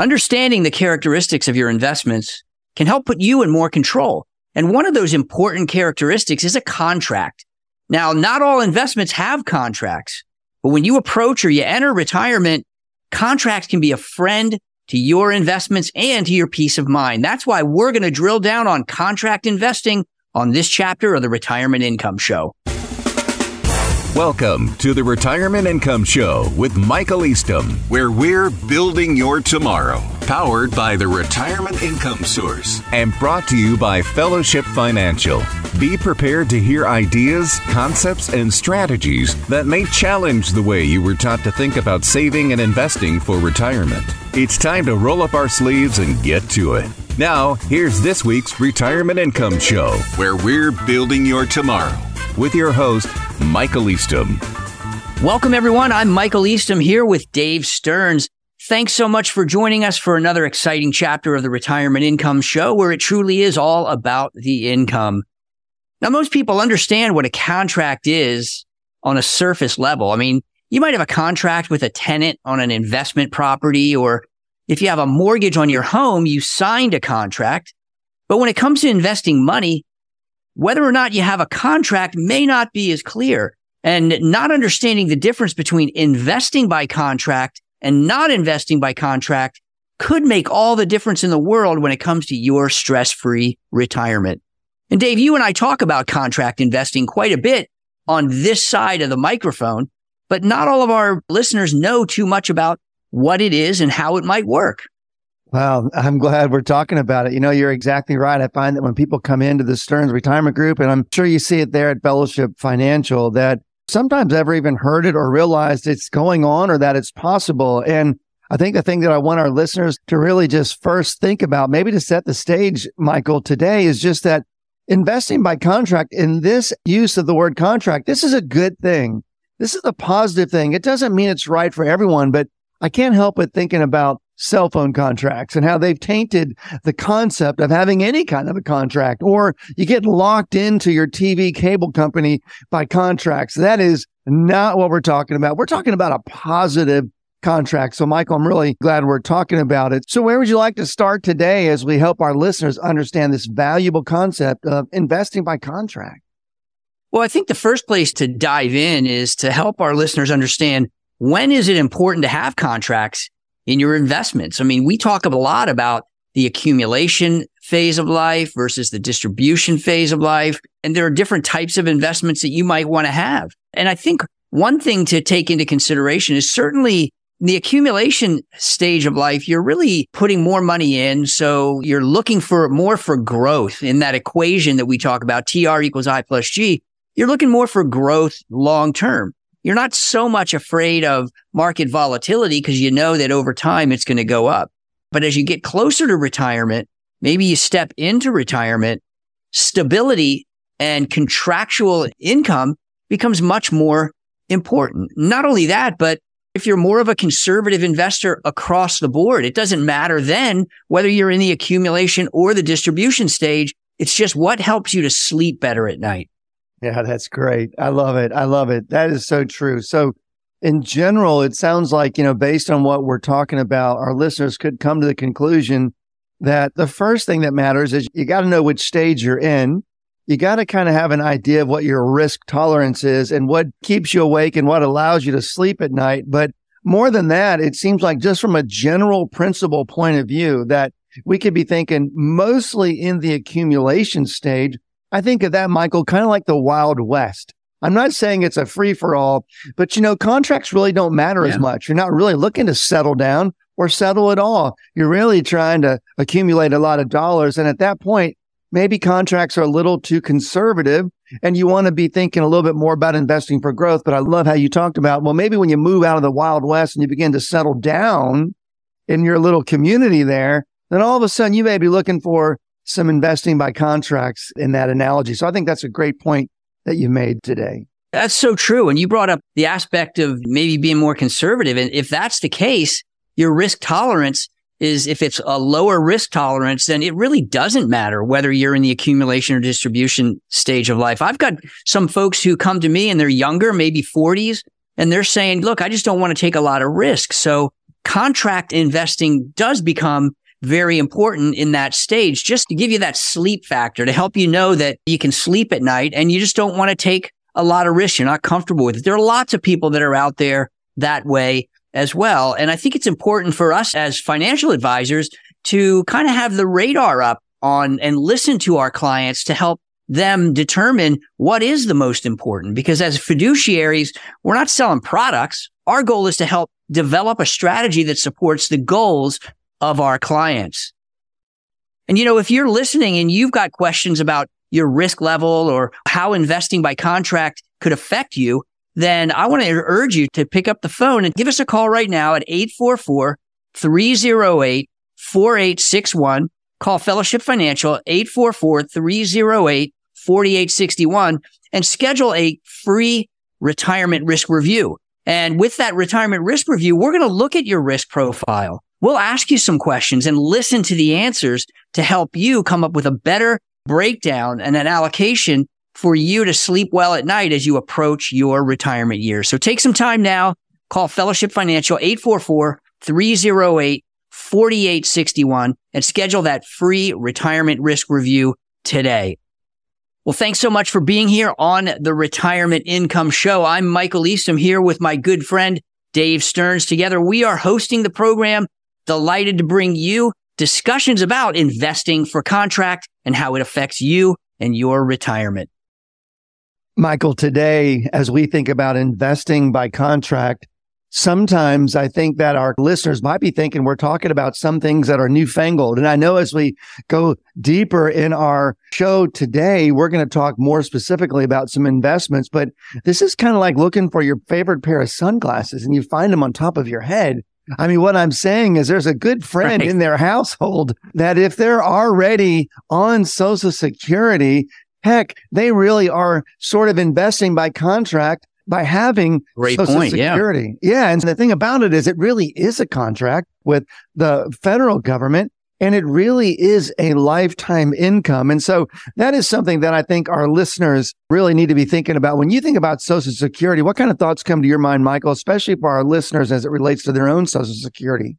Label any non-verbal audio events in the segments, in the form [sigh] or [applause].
Understanding the characteristics of your investments can help put you in more control. And one of those important characteristics is a contract. Now, not all investments have contracts, but when you approach or you enter retirement, contracts can be a friend to your investments and to your peace of mind. That's why we're going to drill down on contract investing on this chapter of the Retirement Income Show. Welcome to the Retirement Income Show with Michael Eastham, where we're building your tomorrow. Powered by the Retirement Income Source and brought to you by Fellowship Financial. Be prepared to hear ideas, concepts, and strategies that may challenge the way you were taught to think about saving and investing for retirement. It's time to roll up our sleeves and get to it. Now, here's this week's Retirement Income Show, where we're building your tomorrow with your host, Michael Eastham. Welcome, everyone. I'm Michael Eastham here with Dave Stearns. Thanks so much for joining us for another exciting chapter of the Retirement Income Show, where it truly is all about the income. Now, most people understand what a contract is on a surface level. I mean, you might have a contract with a tenant on an investment property, or if you have a mortgage on your home, you signed a contract. But when it comes to investing money, whether or not you have a contract may not be as clear. And not understanding the difference between investing by contract and not investing by contract could make all the difference in the world when it comes to your stress free retirement. And Dave, you and I talk about contract investing quite a bit on this side of the microphone, but not all of our listeners know too much about what it is and how it might work. Well, I'm glad we're talking about it. You know, you're exactly right. I find that when people come into the Stearns Retirement Group, and I'm sure you see it there at Fellowship Financial, that sometimes ever even heard it or realized it's going on or that it's possible. And I think the thing that I want our listeners to really just first think about, maybe to set the stage, Michael, today is just that investing by contract in this use of the word contract, this is a good thing. This is a positive thing. It doesn't mean it's right for everyone, but I can't help but thinking about cell phone contracts and how they've tainted the concept of having any kind of a contract or you get locked into your TV cable company by contracts. That is not what we're talking about. We're talking about a positive contract. So, Michael, I'm really glad we're talking about it. So, where would you like to start today as we help our listeners understand this valuable concept of investing by contract? Well, I think the first place to dive in is to help our listeners understand when is it important to have contracts in your investments. I mean, we talk a lot about the accumulation phase of life versus the distribution phase of life. And there are different types of investments that you might want to have. And I think one thing to take into consideration is certainly the accumulation stage of life, you're really putting more money in. So you're looking for more for growth in that equation that we talk about, TR equals I plus G. You're looking more for growth long term you're not so much afraid of market volatility because you know that over time it's going to go up. But as you get closer to retirement, maybe you step into retirement, stability and contractual income becomes much more important. Not only that, but if you're more of a conservative investor across the board, it doesn't matter then whether you're in the accumulation or the distribution stage. It's just what helps you to sleep better at night. Yeah, that's great. I love it. I love it. That is so true. So, in general, it sounds like, you know, based on what we're talking about, our listeners could come to the conclusion that the first thing that matters is you got to know which stage you're in. You got to kind of have an idea of what your risk tolerance is and what keeps you awake and what allows you to sleep at night. But more than that, it seems like just from a general principle point of view that we could be thinking mostly in the accumulation stage I think of that, Michael, kind of like the Wild West. I'm not saying it's a free for all, but you know, contracts really don't matter yeah. as much. You're not really looking to settle down or settle at all. You're really trying to accumulate a lot of dollars. And at that point, maybe contracts are a little too conservative and you want to be thinking a little bit more about investing for growth. But I love how you talked about, well, maybe when you move out of the Wild West and you begin to settle down in your little community there, then all of a sudden you may be looking for some investing by contracts in that analogy. So I think that's a great point that you made today. That's so true. And you brought up the aspect of maybe being more conservative. And if that's the case, your risk tolerance is if it's a lower risk tolerance, then it really doesn't matter whether you're in the accumulation or distribution stage of life. I've got some folks who come to me and they're younger, maybe 40s, and they're saying, look, I just don't want to take a lot of risk. So contract investing does become very important in that stage, just to give you that sleep factor to help you know that you can sleep at night and you just don't want to take a lot of risk. You're not comfortable with it. There are lots of people that are out there that way as well. And I think it's important for us as financial advisors to kind of have the radar up on and listen to our clients to help them determine what is the most important. Because as fiduciaries, we're not selling products. Our goal is to help develop a strategy that supports the goals of our clients. And you know, if you're listening and you've got questions about your risk level or how investing by contract could affect you, then I want to urge you to pick up the phone and give us a call right now at 844 308 4861. Call Fellowship Financial 844 308 4861 and schedule a free retirement risk review. And with that retirement risk review, we're going to look at your risk profile. We'll ask you some questions and listen to the answers to help you come up with a better breakdown and an allocation for you to sleep well at night as you approach your retirement years. So take some time now. Call Fellowship Financial 844 308 4861 and schedule that free retirement risk review today. Well, thanks so much for being here on the Retirement Income Show. I'm Michael Eastham here with my good friend Dave Stearns. Together, we are hosting the program. Delighted to bring you discussions about investing for contract and how it affects you and your retirement. Michael, today, as we think about investing by contract, sometimes I think that our listeners might be thinking we're talking about some things that are newfangled. And I know as we go deeper in our show today, we're going to talk more specifically about some investments, but this is kind of like looking for your favorite pair of sunglasses and you find them on top of your head. I mean, what I'm saying is there's a good friend right. in their household that if they're already on social security, heck, they really are sort of investing by contract by having Great Social point. Security. Yeah. yeah. And the thing about it is it really is a contract with the federal government and it really is a lifetime income. And so that is something that I think our listeners really need to be thinking about. When you think about Social Security, what kind of thoughts come to your mind, Michael, especially for our listeners as it relates to their own Social Security?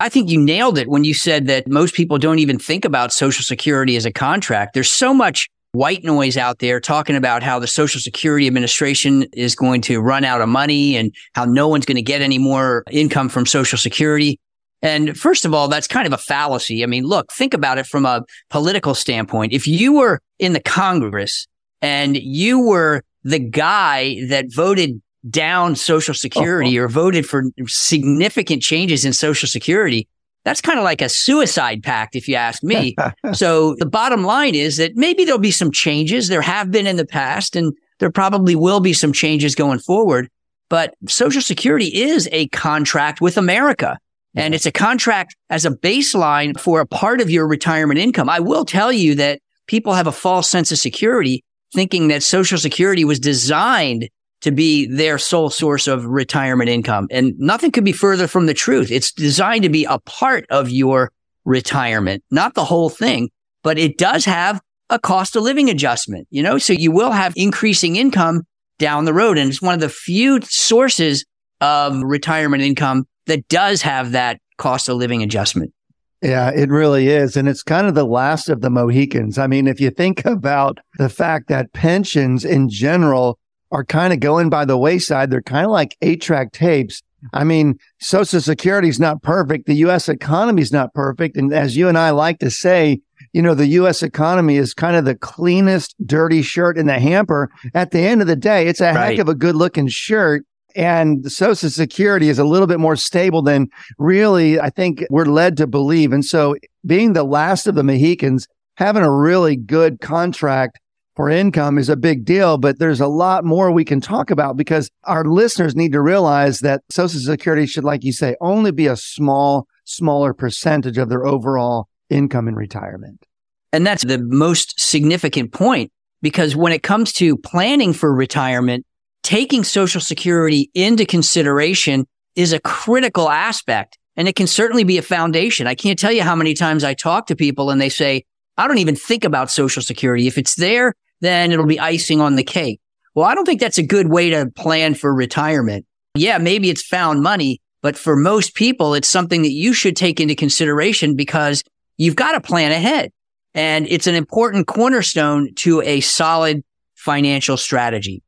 I think you nailed it when you said that most people don't even think about Social Security as a contract. There's so much white noise out there talking about how the Social Security Administration is going to run out of money and how no one's going to get any more income from Social Security. And first of all, that's kind of a fallacy. I mean, look, think about it from a political standpoint. If you were in the Congress and you were the guy that voted down Social Security uh-huh. or voted for significant changes in Social Security, that's kind of like a suicide pact, if you ask me. [laughs] so the bottom line is that maybe there'll be some changes. There have been in the past, and there probably will be some changes going forward. But Social Security is a contract with America. And it's a contract as a baseline for a part of your retirement income. I will tell you that people have a false sense of security thinking that Social Security was designed to be their sole source of retirement income. And nothing could be further from the truth. It's designed to be a part of your retirement, not the whole thing, but it does have a cost of living adjustment, you know, so you will have increasing income down the road. And it's one of the few sources of retirement income that does have that cost of living adjustment. Yeah, it really is. And it's kind of the last of the Mohicans. I mean, if you think [laughs] about the fact that pensions in general are kind of going by the wayside. They're kind of like eight track tapes. I mean, Social Security is not perfect. The U.S. economy is not perfect. And as you and I like to say, you know, the U.S. economy is kind of the cleanest, dirty shirt in the hamper. At the end of the day, it's a right. heck of a good looking shirt. And Social Security is a little bit more stable than really I think we're led to believe. And so being the last of the Mohicans, having a really good contract for income is a big deal, but there's a lot more we can talk about because our listeners need to realize that Social Security should, like you say, only be a small, smaller percentage of their overall income in retirement. And that's the most significant point because when it comes to planning for retirement, taking Social Security into consideration is a critical aspect and it can certainly be a foundation. I can't tell you how many times I talk to people and they say, I don't even think about Social Security. If it's there, then it'll be icing on the cake. Well, I don't think that's a good way to plan for retirement. Yeah, maybe it's found money, But for most people, it's something that you should take into consideration because you've got to plan ahead. And it's an important cornerstone to a solid financial strategy.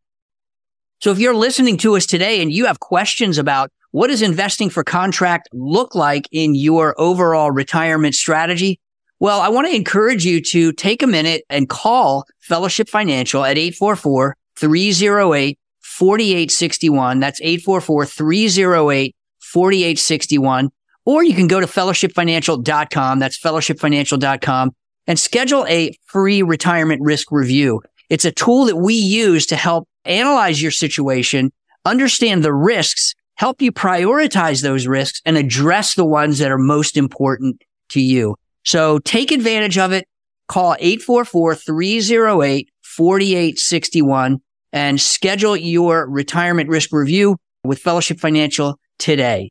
So if you're listening to us today and you have questions about what does investing for contract look like in your overall retirement strategy? Well, I want to encourage you to take a minute and call Fellowship Financial at 844 308 4861. That's 844 308 4861. Or you can go to fellowshipfinancial.com. That's fellowshipfinancial.com and schedule a free retirement risk review. It's a tool that we use to help analyze your situation, understand the risks, help you prioritize those risks and address the ones that are most important to you. So take advantage of it. Call 844-308-4861 and schedule your retirement risk review with Fellowship Financial today.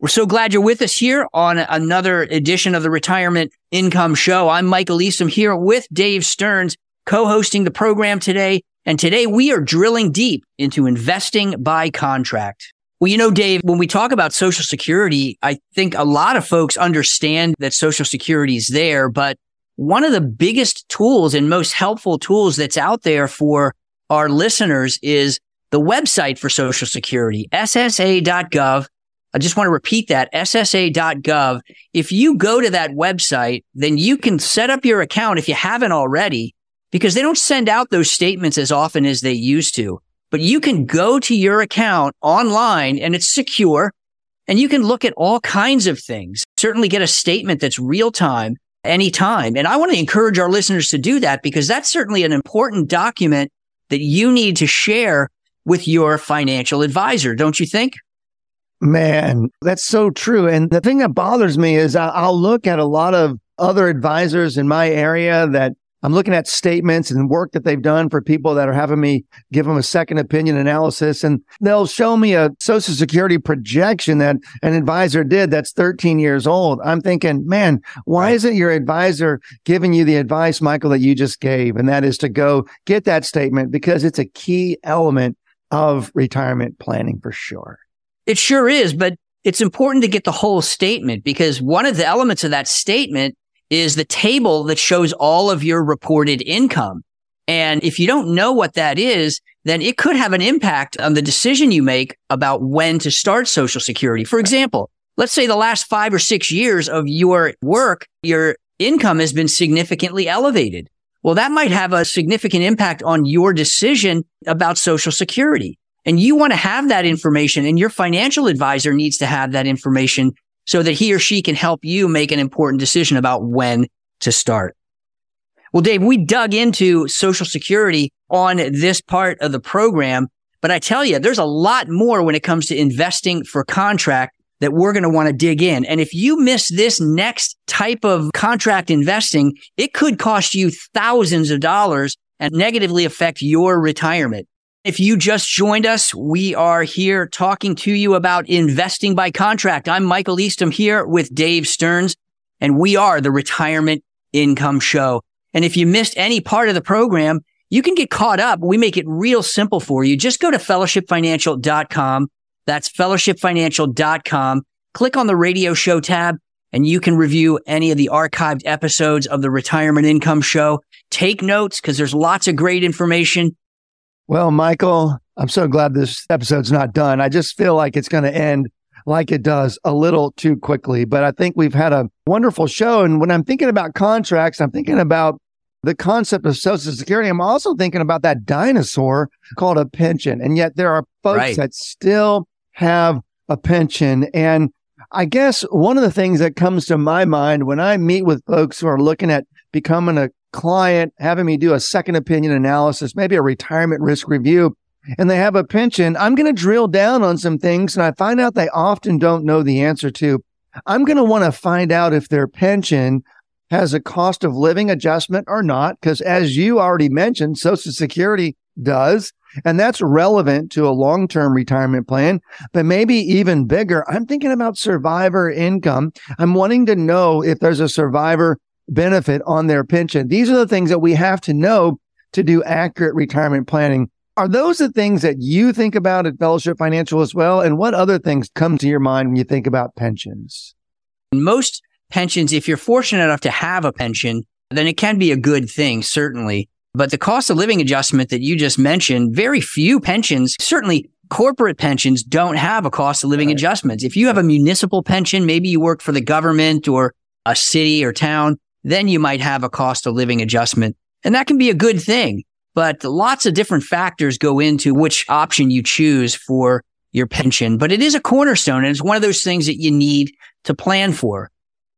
We're so glad you're with us here on another edition of the Retirement Income Show. I'm Michael Eastham here with Dave Stearns, co-hosting the program today. And today we are drilling deep into investing by contract. Well, you know, Dave, when we talk about Social Security, I think a lot of folks understand that Social Security is there, but one of the biggest tools and most helpful tools that's out there for our listeners is the website for Social Security, ssa.gov. I just want to repeat that, ssa.gov. If you go to that website, then you can set up your account if you haven't already, because they don't send out those statements as often as they used to but you can go to your account online and it's secure and you can look at all kinds of things. Certainly get a statement that's real time anytime. And I want to encourage our listeners to do that because that's certainly an important document that you need to share with your financial advisor, don't you think? Man, that's so true. And the thing that bothers me is I'll look at a lot of other advisors in my area that I'm looking at statements and work that they've done for people that are having me give them a second opinion analysis. And they'll show me a social security projection that an advisor did that's 13 years old. I'm thinking, man, why isn't your advisor giving you the advice, Michael, that you just gave? And that is to go get that statement because it's a key element of retirement planning for sure. It sure is, but it's important to get the whole statement because one of the elements of that statement is the table that shows all of your reported income. And if you don't know what that is, then it could have an impact on the decision you make about when to start social security. For example, let's say the last five or six years of your work, your income has been significantly elevated. Well, that might have a significant impact on your decision about social security. And you want to have that information and your financial advisor needs to have that information so that he or she can help you make an important decision about when to start. Well, Dave, we dug into social security on this part of the program, but I tell you, there's a lot more when it comes to investing for contract that we're going to want to dig in. And if you miss this next type of contract investing, it could cost you thousands of dollars and negatively affect your retirement. If you just joined us, we are here talking to you about investing by contract. I'm Michael Eastham here with Dave Stearns, and we are the Retirement Income Show. And if you missed any part of the program, you can get caught up. We make it real simple for you. Just go to fellowshipfinancial.com. That's fellowshipfinancial.com. Click on the radio show tab and you can review any of the archived episodes of the Retirement Income Show. Take notes because there's lots of great information. Well, Michael, I'm so glad this episode's not done. I just feel like it's going to end like it does a little too quickly. But I think we've had a wonderful show. And when I'm thinking about contracts, I'm thinking about the concept of Social Security. I'm also thinking about that dinosaur called a pension. And yet there are folks right. that still have a pension. And I guess one of the things that comes to my mind when I meet with folks who are looking at becoming a client having me do a second opinion analysis, maybe a retirement risk review, and they have a pension, I'm going to drill down on some things and I find out they often don't know the answer to. I'm going to want to find out if their pension has a cost of living adjustment or not, because as you already mentioned, Social Security does. And that's relevant to a long term retirement plan, but maybe even bigger. I'm thinking about survivor income. I'm wanting to know if there's a survivor benefit on their pension. These are the things that we have to know to do accurate retirement planning. Are those the things that you think about at Fellowship Financial as well? And what other things come to your mind when you think about pensions? Most pensions, if you're fortunate enough to have a pension, then it can be a good thing, certainly. But the cost of living adjustment that you just mentioned, very few pensions, certainly corporate pensions don't have a cost of living right. adjustment. If you have a municipal pension, maybe you work for the government or a city or town, then you might have a cost of living adjustment. And that can be a good thing. But lots of different factors go into which option you choose for your pension. But it is a cornerstone and it's one of those things that you need to plan for.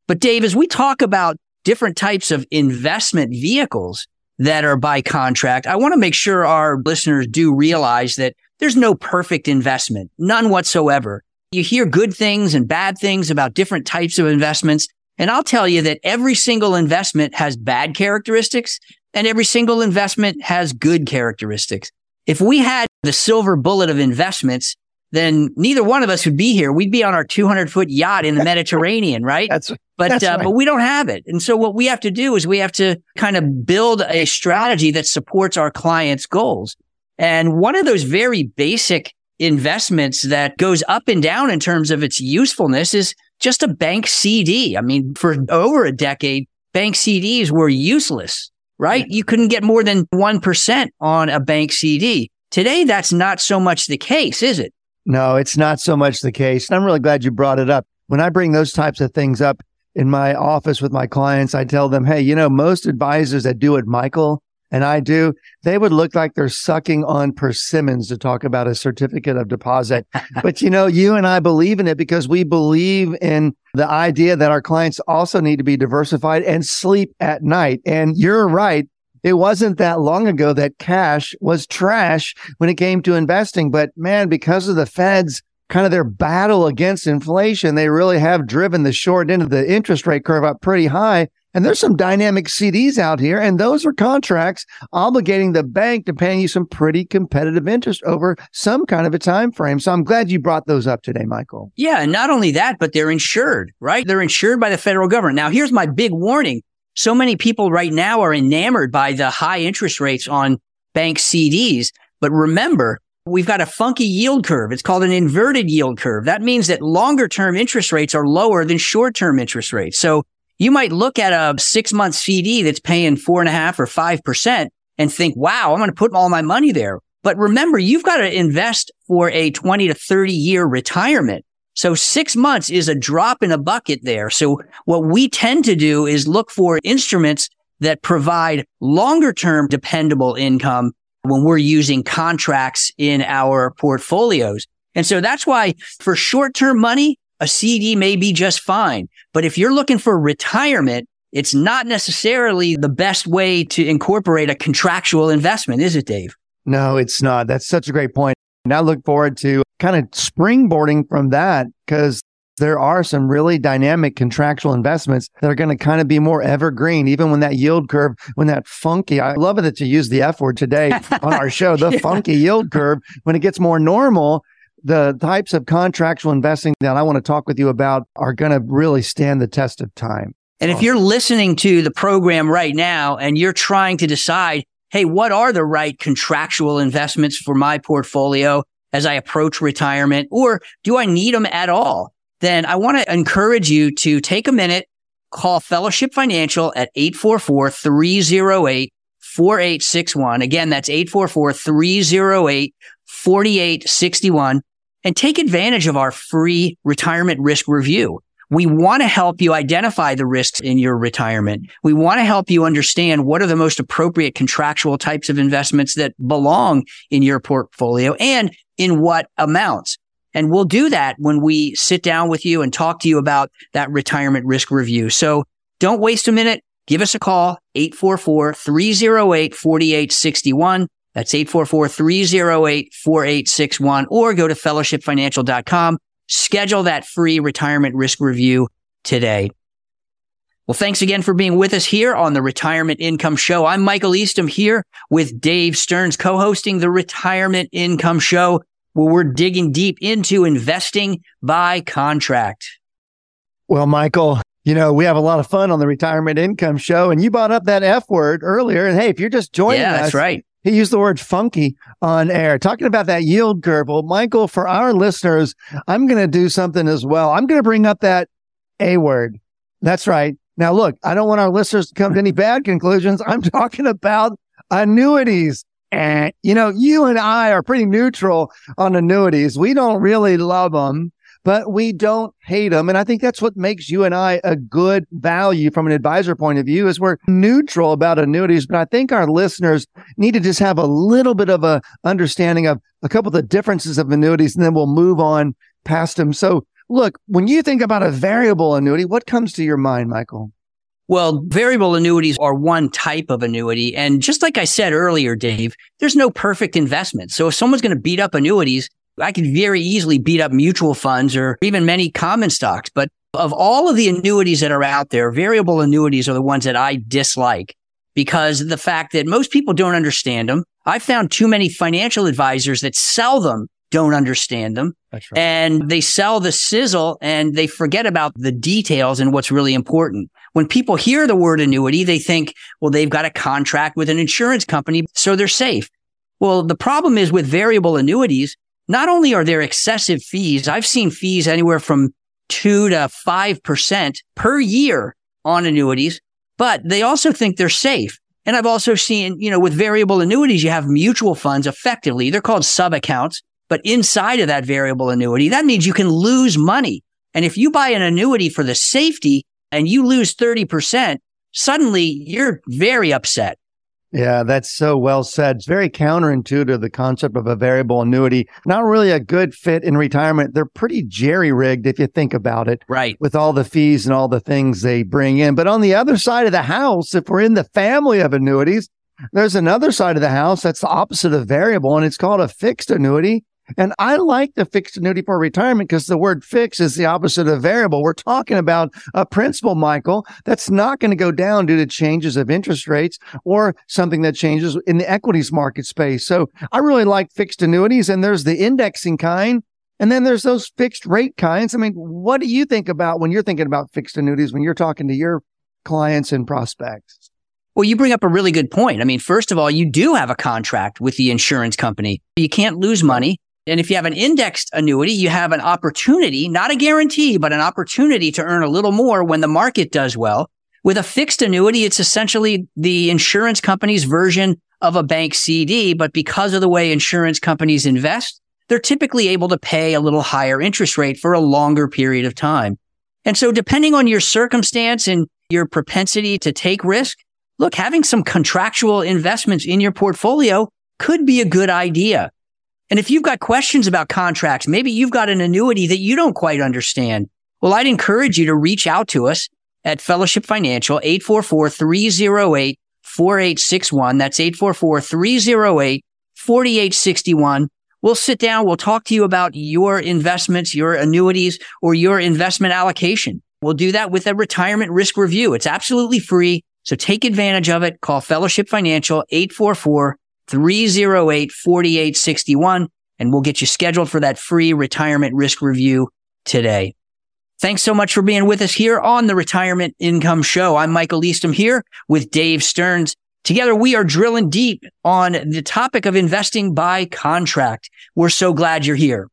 But Dave, as we talk about different types of investment vehicles that are by contract, I want to make sure our listeners do realize that there's no perfect investment, none whatsoever. You hear good things and bad things about different types of investments. And I'll tell you that every single investment has bad characteristics and every single investment has good characteristics. If we had the silver bullet of investments, then neither one of us would be here. We'd be on our 200 foot yacht in the Mediterranean, right? [laughs] that's but that's uh, right. but we don't have it, and so what we have to do is we have to kind of build a strategy that supports our clients' goals. And one of those very basic investments that goes up and down in terms of its usefulness is just a bank CD. I mean, for over a decade, bank CDs were useless, right? You couldn't get more than 1% on a bank CD. Today, that's not so much the case, is it? No, it's not so much the case. And I'm really glad you brought it up. When I bring those types of things up in my office with my clients, I tell them, Hey, you know, most advisors that do what Michael and I do, they would look like they're sucking on persimmons to talk about a certificate of deposit. [laughs] but you know, you and I believe in it because we believe in the idea that our clients also need to be diversified and sleep at night. And you're right. It wasn't that long ago that cash was trash when it came to investing. But man, because of the Fed's kind of their battle against inflation, they really have driven the short end of the interest rate curve up pretty high. And there's some dynamic CDs out here, and those are contracts obligating the bank to paying you some pretty competitive interest over some kind of a time frame. So I'm glad you brought those up today, Michael. Yeah, and not only that, but they're insured, right? They're insured by the federal government. Now, here's my big warning. So many people right now are enamored by the high interest rates on bank CDs. But remember, we've got a funky yield curve. It's called an inverted yield curve. That means that longer term interest rates are lower than short term interest rates. So you might look at a six month CD that's paying four and a half or 5% and think, wow, I'm going to put all my money there. But remember, you've got to invest for a 20 to 30 year retirement. So six months is a drop in a bucket there. So what we tend to do is look for instruments that provide longer term dependable income when we're using contracts in our portfolios. And so that's why for short term money, a CD may be just fine. But if you're looking for retirement, it's not necessarily the best way to incorporate a contractual investment, is it, Dave? No, it's not. That's such a great point. And I look forward to kind of springboarding from that because there are some really dynamic contractual investments that are going to kind of be more evergreen, even when that yield curve, when that funky, I love it that you use the F word today [laughs] on our show, the yeah. funky yield curve, when it gets more normal, the types of contractual investing that I want to talk with you about are going to really stand the test of time. And if you're listening to the program right now and you're trying to decide, hey, what are the right contractual investments for my portfolio as I approach retirement? Or do I need them at all? Then I want to encourage you to take a minute, call Fellowship Financial at 844 308 4861. Again, that's 844 308 4861 and take advantage of our free retirement risk review. We want to help you identify the risks in your retirement. We want to help you understand what are the most appropriate contractual types of investments that belong in your portfolio and in what amounts. And we'll do that when we sit down with you and talk to you about that retirement risk review. So don't waste a minute. Give us a call, 844 308 4861. That's 844-308-4861 or go to fellowshipfinancial.com. Schedule that free retirement risk review today. Well, thanks again for being with us here on the Retirement Income Show. I'm Michael Eastham here with Dave Stearns co-hosting the Retirement Income Show where we're digging deep into investing by contract. Well, Michael, you know, we have a lot of fun on the Retirement Income Show and you brought up that F word earlier. And hey, if you're just joining yeah, us, that's right he used the word funky on air, talking about that yield curve. Well, Michael, for our listeners, I'm going to do something as well. I'm going to bring up that A word. That's right. Now, look, I don't want our listeners to come to any bad conclusions. I'm [laughs] talking about annuities. And, you know, you and I are pretty neutral on annuities. We don't really love them but we don't hate them. And I think that's what makes you and I a good value from an advisor point of view is we're neutral about annuities. But I think our listeners need to just have a little bit of a understanding of a couple of the differences of annuities and then we'll move on past them. So look, when you think about a variable annuity, what comes to your mind, Michael? Well, variable annuities are one type of annuity. And just like I said earlier, Dave, there's no perfect investment. So if someone's going to beat up annuities, I could very easily beat up mutual funds or even many common stocks. But of all of the annuities that are out there, variable annuities are the ones that I dislike because of the fact that most people don't understand them. I've found too many financial advisors that sell them don't understand them. Right. And they sell the sizzle and they forget about the details and what's really important. When people hear the word annuity, they think, well, they've got a contract with an insurance company, so they're safe. Well, the problem is with variable annuities, not only are there excessive fees, I've seen fees anywhere from two to 5% per year on annuities, but they also think they're safe. And I've also seen, you know, with variable annuities, you have mutual funds effectively. They're called sub accounts, but inside of that variable annuity, that means you can lose money. And if you buy an annuity for the safety and you lose 30%, suddenly you're very upset. Yeah, that's so well said. It's very counterintuitive, the concept of a variable annuity. Not really a good fit in retirement. They're pretty jerry rigged if you think about it. Right. With all the fees and all the things they bring in. But on the other side of the house, if we're in the family of annuities, there's another side of the house that's the opposite of variable, and it's called a fixed annuity. And I like the fixed annuity for retirement because the word fix is the opposite of variable. We're talking about a principal, Michael, that's not going to go down due to changes of interest rates or something that changes in the equities market space. So I really like fixed annuities and there's the indexing kind. And then there's those fixed rate kinds. I mean, what do you think about when you're thinking about fixed annuities when you're talking to your clients and prospects? Well, you bring up a really good point. I mean, first of all, you do have a contract with the insurance company. You can't lose money. And if you have an indexed annuity, you have an opportunity, not a guarantee, but an opportunity to earn a little more when the market does well. With a fixed annuity, it's essentially the insurance company's version of a bank CD. But because of the way insurance companies invest, they're typically able to pay a little higher interest rate for a longer period of time. And so depending on your circumstance and your propensity to take risk, look, having some contractual investments in your portfolio could be a good idea. And if you've got questions about contracts, maybe you've got an annuity that you don't quite understand. Well, I'd encourage you to reach out to us at Fellowship Financial, 844-308-4861. That's 844-308-4861. We'll sit down. We'll talk to you about your investments, your annuities, or your investment allocation. We'll do that with a retirement risk review. It's absolutely free. So take advantage of it. Call Fellowship Financial, 844 308 4861, and we'll get you scheduled for that free retirement risk review today. Thanks so much for being with us here on the Retirement Income Show. I'm Michael Eastham here with Dave Stearns. Together, we are drilling deep on the topic of investing by contract. We're so glad you're here.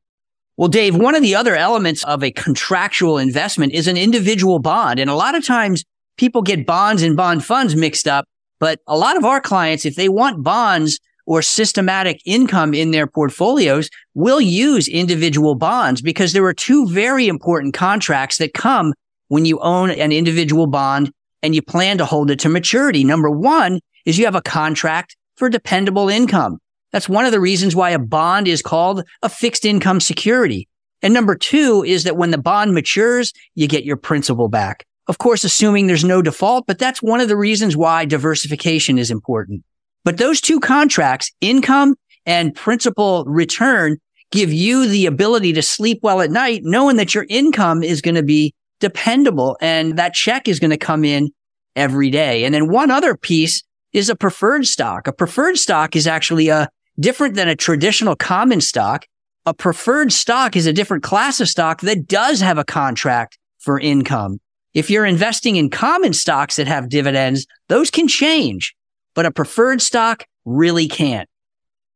Well, Dave, one of the other elements of a contractual investment is an individual bond. And a lot of times people get bonds and bond funds mixed up. But a lot of our clients, if they want bonds or systematic income in their portfolios, will use individual bonds because there are two very important contracts that come when you own an individual bond and you plan to hold it to maturity. Number one is you have a contract for dependable income. That's one of the reasons why a bond is called a fixed income security. And number two is that when the bond matures, you get your principal back. Of course, assuming there's no default, but that's one of the reasons why diversification is important. But those two contracts, income and principal return, give you the ability to sleep well at night, knowing that your income is going to be dependable and that check is going to come in every day. And then one other piece is a preferred stock. A preferred stock is actually a uh, different than a traditional common stock. A preferred stock is a different class of stock that does have a contract for income. If you're investing in common stocks that have dividends, those can change. but a preferred stock really can't.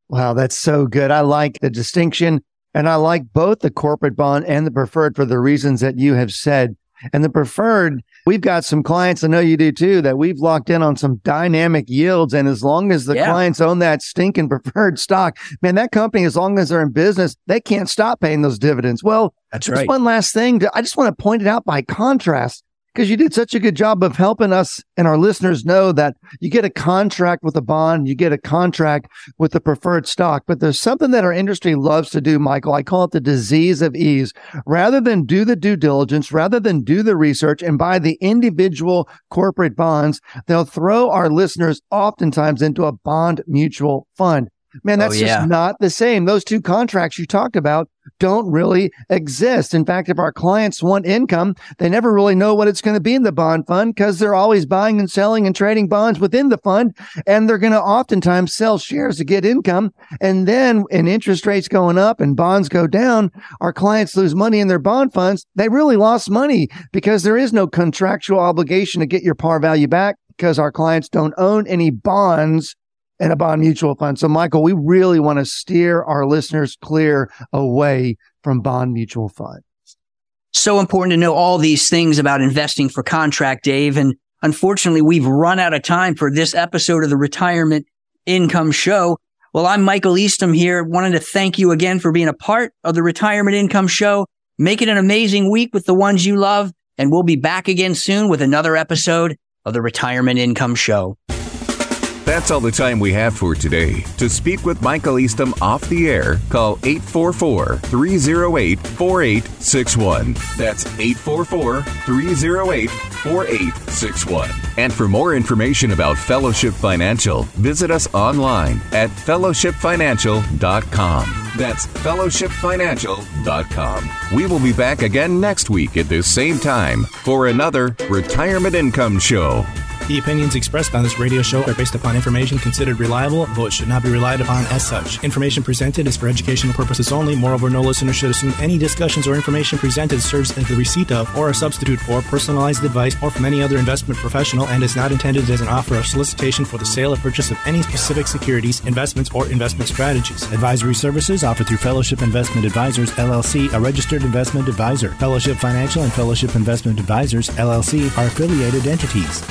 Wow, that's so good. I like the distinction and I like both the corporate bond and the preferred for the reasons that you have said. And the preferred, we've got some clients, I know you do too, that we've locked in on some dynamic yields. And as long as the yeah. clients own that stinking [laughs] preferred stock, man, that company, as long as they're in business, they can't stop paying those dividends. Well, that's right. one last thing. I just want to point it out by contrast because you did such a good job of helping us and our listeners know that you get a contract with a bond, you get a contract with the preferred stock. But there's something that our industry loves to do, Michael. I call it the disease of ease. Rather than do the due diligence, rather than do the research and buy the individual corporate bonds, they'll throw our listeners oftentimes into a bond mutual fund. Man, oh, that's oh, yeah. just not the same. Those two contracts you talked about don't really exist. In fact, if our clients want income, they never really know what it's going to be in the bond fund because they're always buying and selling and trading bonds within the fund. And they're going to oftentimes sell shares to get income. And then in interest rates going up and bonds go down, our clients lose money in their bond funds. They really lost money because there is no contractual obligation to get your par value back because our clients don't own any bonds and a bond mutual fund. So, Michael, we really want to steer our listeners clear away from bond mutual funds. So important to know all these things about investing for contract, Dave. And unfortunately, we've run out of time for this episode of the Retirement Income Show. Well, I'm Michael Eastham here. Wanted to thank you again for being a part of the Retirement Income Show. Make it an amazing week with the ones you love. And we'll be back again soon with another episode of the Retirement Income Show. That's all the time we have for today. To speak with Michael Eastham off the air, call 844 308 4861. That's 844 308 4861. And for more information about Fellowship Financial, visit us online at fellowshipfinancial.com. That's fellowshipfinancial.com. We will be back again next week at this same time for another Retirement Income Show. The opinions expressed on this radio show are based upon information considered reliable, though it should not be relied upon as such. Information presented is for educational purposes only. Moreover, no listener should assume any discussions or information presented serves as the receipt of or a substitute for personalized advice or from any other investment professional and is not intended as an offer or solicitation for the sale or purchase of any specific securities, investments, or investment strategies. Advisory services offered through Fellowship Investment Advisors, LLC, a registered investment advisor. Fellowship Financial and Fellowship Investment Advisors, LLC, are affiliated entities.